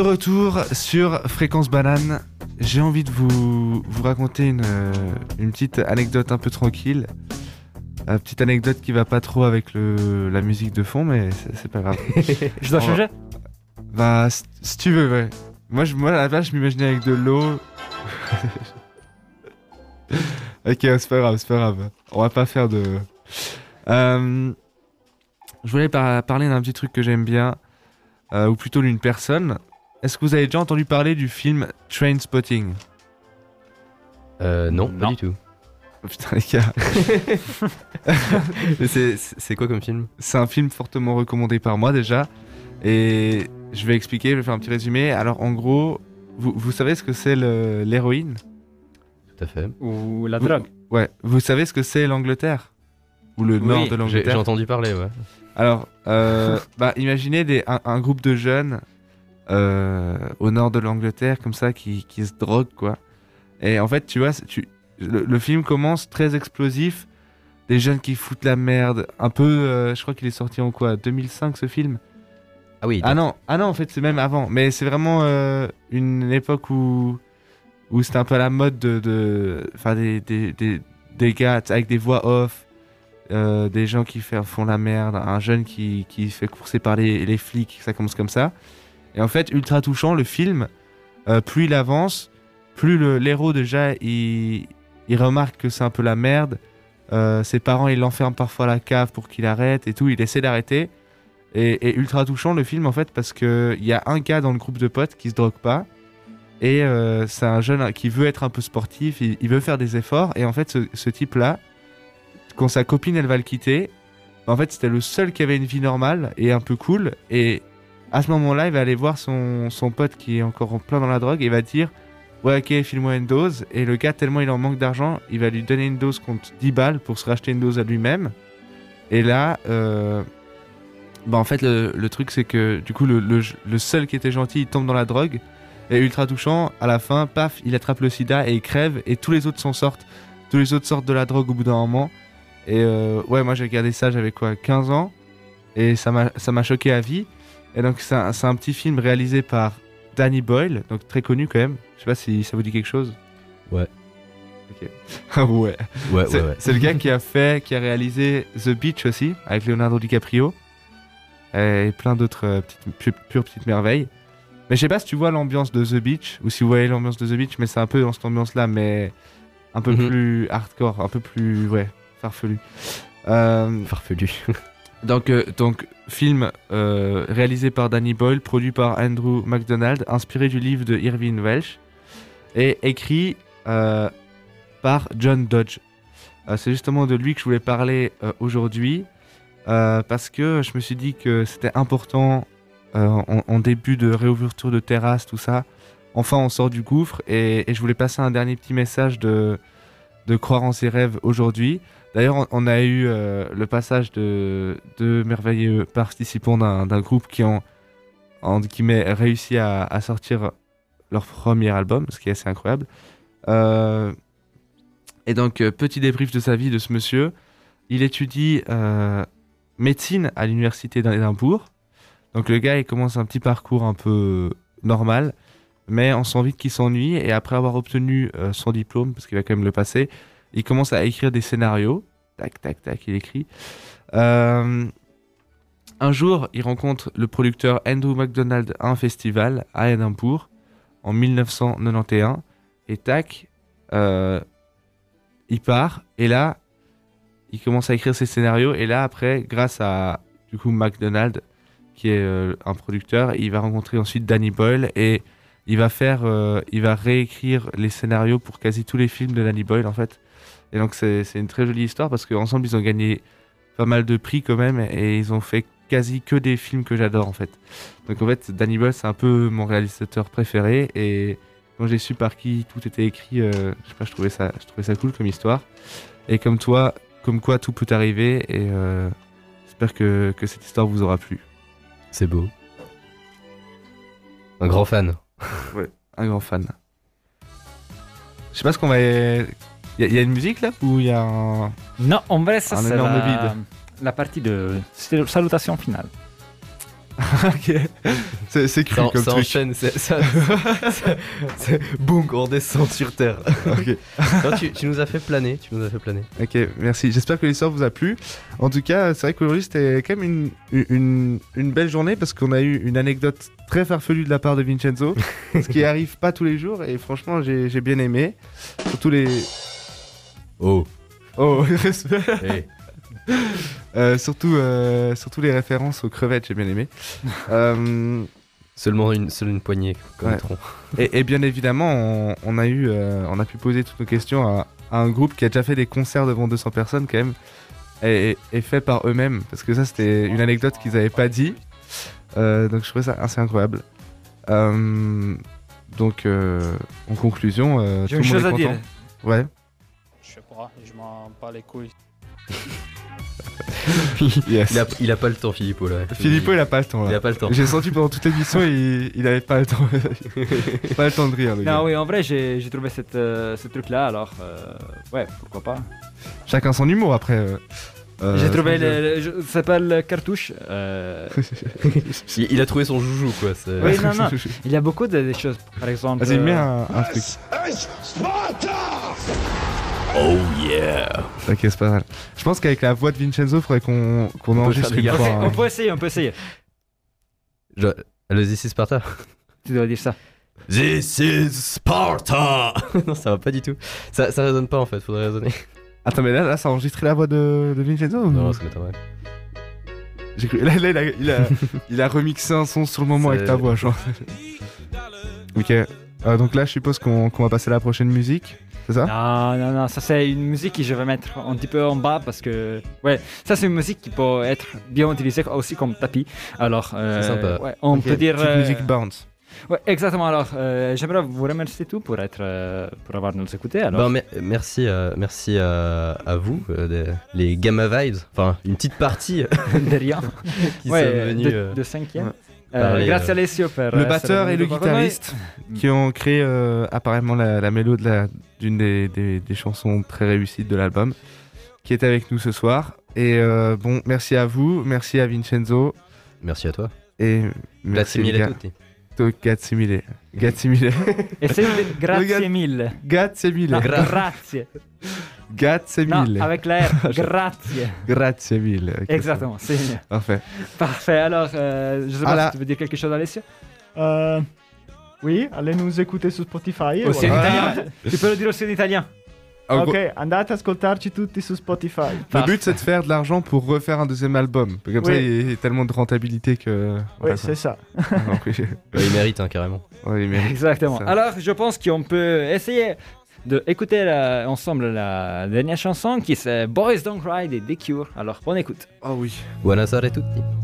Retour sur Fréquence Banane, j'ai envie de vous, vous raconter une, euh, une petite anecdote un peu tranquille. Une petite anecdote qui va pas trop avec le, la musique de fond, mais c'est pas grave. Je dois changer Bah, si, si tu veux, ouais. Moi, je, moi à la base, je m'imaginais avec de l'eau. ok, c'est pas grave, c'est pas grave. On va pas faire de. Euh, je voulais par- parler d'un petit truc que j'aime bien, euh, ou plutôt d'une personne. Est-ce que vous avez déjà entendu parler du film Train Spotting? Euh, non, pas Non. du tout. Oh, Putain, les gars, c'est- quoi comme film? C'est un film fortement recommandé par moi déjà. Et je vais expliquer, je vais faire un petit résumé. Alors, en gros, vous, vous savez ce que c'est le- l'héroïne? Tout à fait. Ou la Vous- drogue Ouais, vous savez ce que c'est l'Angleterre? Ou le Oui, nord de J'ai j'ai l'Angleterre entendu parler, ouais. Alors, euh, bah, imaginez des, un, un groupe de jeunes au nord de l'Angleterre, comme ça, qui, qui se droguent, quoi. Et en fait, tu vois, tu, le, le film commence très explosif. Des jeunes qui foutent la merde. Un peu, euh, je crois qu'il est sorti en quoi 2005 ce film? Ah oui, Ah non, ah non, en fait, c'est même avant. Mais c'est vraiment euh, une époque où, où c'était un peu à la mode de. de- Enfin, des, des, des, des gars avec des voix off, euh, des gens qui fait- font la merde, un jeune qui, qui fait courser par les, les flics, ça commence comme ça. Et en fait, ultra touchant, le film, euh, plus il avance, plus l'héros, déjà, il, remarque que c'est un peu la merde. Euh, ses parents, ils l'enferment parfois à la cave pour qu'il arrête et tout. Il essaie d'arrêter. Et, ultra touchant le film en fait parce que il y a un gars dans le groupe de potes qui se drogue pas et euh, c'est un jeune qui veut être un peu sportif, il, veut faire des efforts et en fait ce, ce type là quand sa copine elle va le quitter, en fait c'était le seul qui avait une vie normale et un peu cool et à ce moment-là il va aller voir son, son pote qui est encore en plein dans la drogue et il va dire ouais ok file-moi une dose et le gars tellement il en manque d'argent il va lui donner une dose contre 10 balles pour se racheter une dose à lui-même. Et là euh, bah en fait le, le truc c'est que du coup le, le, seul qui était gentil il tombe dans la drogue. Et ultra touchant à la fin paf il attrape le sida et il crève et tous les autres s'en sortent. Tous les autres sortent de la drogue au bout d'un moment. Et euh, ouais moi j'ai regardé ça j'avais quoi 15 ans. Et ça m'a choqué à vie et donc c'est un, petit film réalisé par Danny Boyle donc très connu quand même je sais pas si ça vous dit quelque chose Ouais. ok ah ouais Ouais, c'est ouais, ouais. c'est le gars qui a fait, qui a réalisé The Beach aussi, avec Leonardo DiCaprio. Et plein d'autres euh, petites, pu- pures petites merveilles. Mais je sais pas si tu vois l'ambiance de The Beach, ou si vous voyez l'ambiance de The Beach, mais c'est un peu dans cette ambiance-là, mais un peu Mhm. plus hardcore, un peu plus, ouais, farfelu. Euh, Farfelu. donc, euh, donc film euh, réalisé par Danny Boyle, produit par Andrew McDonald, inspiré du livre de Irving Welsh et écrit euh, par John Dodge. C'est justement de lui que je voulais parler aujourd'hui parce que je me suis dit que c'était important en, début de réouverture de terrasse, tout ça. Enfin, on sort du gouffre et, je voulais passer un dernier petit message de croire en ses rêves aujourd'hui. D'ailleurs, on, a eu euh, le passage de deux merveilleux participants d'un groupe qui ont, en guillemets, réussi à, sortir leur premier album, ce qui est assez incroyable. Euh, et donc, euh, petit débrief de sa vie de ce monsieur. Il étudie médecine à l'université d'Édimbourg. Donc, le gars, il commence un petit parcours un peu normal, mais on sent vite qu'il s'ennuie. Et après avoir obtenu son diplôme, parce qu'il va quand même le passer, il commence à écrire des scénarios. Tac, tac, tac, il écrit. Euh, un jour, il rencontre le producteur Andrew McDonald à un festival à Édimbourg en 1991. Et tac, euh, il part. Et là, il commence à écrire ses scénarios. Et là, après, grâce à du coup McDonald, qui est euh, un producteur, il va rencontrer ensuite Danny Boyle et il va faire, il va réécrire les scénarios pour quasi tous les films de Danny Boyle en fait. Et donc c'est une très jolie histoire parce qu'ensemble ils ont gagné pas mal de prix quand même et ils ont fait quasi que des films que j'adore en fait. Donc en fait Danny Boyle c'est un peu mon réalisateur préféré et quand j'ai su par qui tout était écrit, euh, je sais pas, je trouvais ça, je trouvais ça cool comme histoire. Et comme toi, comme quoi tout peut arriver et euh, j'espère que, que cette histoire vous aura plu. C'est beau. Un grand fan. Un grand fan. Je sais pas ce qu'on va. Il y, a- y a une musique là ou il y a un. Non, en vrai, ça Un c'est énorme la, vide. la partie de salutations finale. ok. C'est c'est cru Ça, comme ça truc. enchaîne, c'est- ça, boum, on descend sur Terre. Ok. Non, tu, tu nous as fait planer, tu nous as fait planer. Ok, merci. J'espère que l'histoire vous a plu. En tout cas, c'est vrai qu'aujourd'hui c'était quand même une, une, une belle journée parce qu'on a eu une anecdote très farfelue de la part de Vincenzo, ce qui arrive pas tous les jours et franchement j'ai j'ai bien aimé. Surtout les. Oh, Oh, respect. hey. Euh, surtout, euh, surtout les références aux crevettes, j'ai bien aimé. Euh, Seulement une, seule une poignée comme Ouais. tronc. et, et bien évidemment, on, on a eu, euh, on a pu poser toutes nos questions à, à un groupe qui a déjà fait des concerts devant 200 personnes quand même, et, et fait par eux-mêmes, parce que ça c'était une anecdote qu'ils n'avaient pas dit. Euh, donc je trouvais ça assez incroyable. Euh, donc euh, en conclusion, euh, J'ai tout une le monde chose est à content? dire. Ouais. Je m'en bats les couilles. Yes. Il a, il a pas le temps, Philippot là. Philippot, il a pas le temps il là. a pas le temps. J'ai senti pendant toute l'émission, il, il avait pas le temps. pas le temps de rire, le gars. Non, oui, en vrai, j'ai j'ai trouvé cette, euh, ce truc-là, alors, euh, ouais, pourquoi pas. Chacun son humour après. euh, euh, j'ai trouvé, le, le- je- ça s'appelle Cartouche. euh, Il, il a trouvé son joujou quoi. c'est- Oui, non, non. il y a beaucoup de, de choses, par exemple. Vas-y, mets un, un truc. Oh yeah. Ok, c'est pas mal. Je pense qu'avec la voix de Vincenzo, il faudrait qu'on qu'on enregistre une gars. fois. On peut essayer, on peut essayer. Je... Le This is Sparta. Tu dois dire ça. This is Sparta. non, ça va pas du tout. Ça, ça résonne pas en fait, faudrait raisonner. Attends, mais là, là, ça a enregistré la voix de, de Vincenzo ou- Non, ça m'étonnerait. J'ai cru- Là, là, il, a, il, a, il a remixé un son sur le moment avec ta voix, genre. ok. Euh, donc là, je suppose qu'on qu'on va passer à la prochaine musique. C'est ça Non, non, non, ça c'est une musique que je vais mettre un petit peu en bas parce que, ouais, ça c'est une musique qui peut être bien utilisée aussi comme tapis. Alors, euh, C'est sympa. ouais, on peut dire. petite euh, musique bounce. Ouais, exactement. Alors, euh, j'aimerais vous remercier tout pour être, euh, pour avoir nous écouté. Alors, Ben, mer- merci, euh, merci à, à vous, euh, des- les Gamma Vibes. Enfin, une petite partie de rien. qui ouais, sont venus. de, de cinquième. ouais. Euh, Parler, grazie euh, Alessio per Le batteur et le guitariste qui ont créé euh, apparemment la, la mélodie de d'une des, des- des chansons très réussies de l'album, qui est avec nous ce soir. Et euh, bon, merci à vous, merci à Vincenzo Merci à toi. et merci Grazie mille a tutti. Grazie mille. Grazie mille. E se grazie Regarde- mille. Grazie mille. Grazie. Grazie mille. avec la R. grazie. Grazie mille. Exactement, c'est mieux. Parfait. Parfait. Alors, euh, je sais pas si tu veux dire quelque chose, Alessio. Euh, oui, allez nous écouter su Spotify. Aussi en voilà. voilà. italien. Tu peux le dire aussi en italien. Ok, andate a ascoltarci tutti su Spotify. le but c'est de faire de l'argent pour refaire un deuxième album. Comme ça, Oui. il y a tellement de rentabilité que. Oui, c'est ça. Ouais, il mérite hein, carrément. Ouais, il mérite. Exactement. Ça. Alors, je pense qu'on peut essayer d'écouter ensemble la dernière chanson qui c'est Boys Don't Cry des The Cure. Alors, bonne écoute. Oh oui. Buonasera a tutti.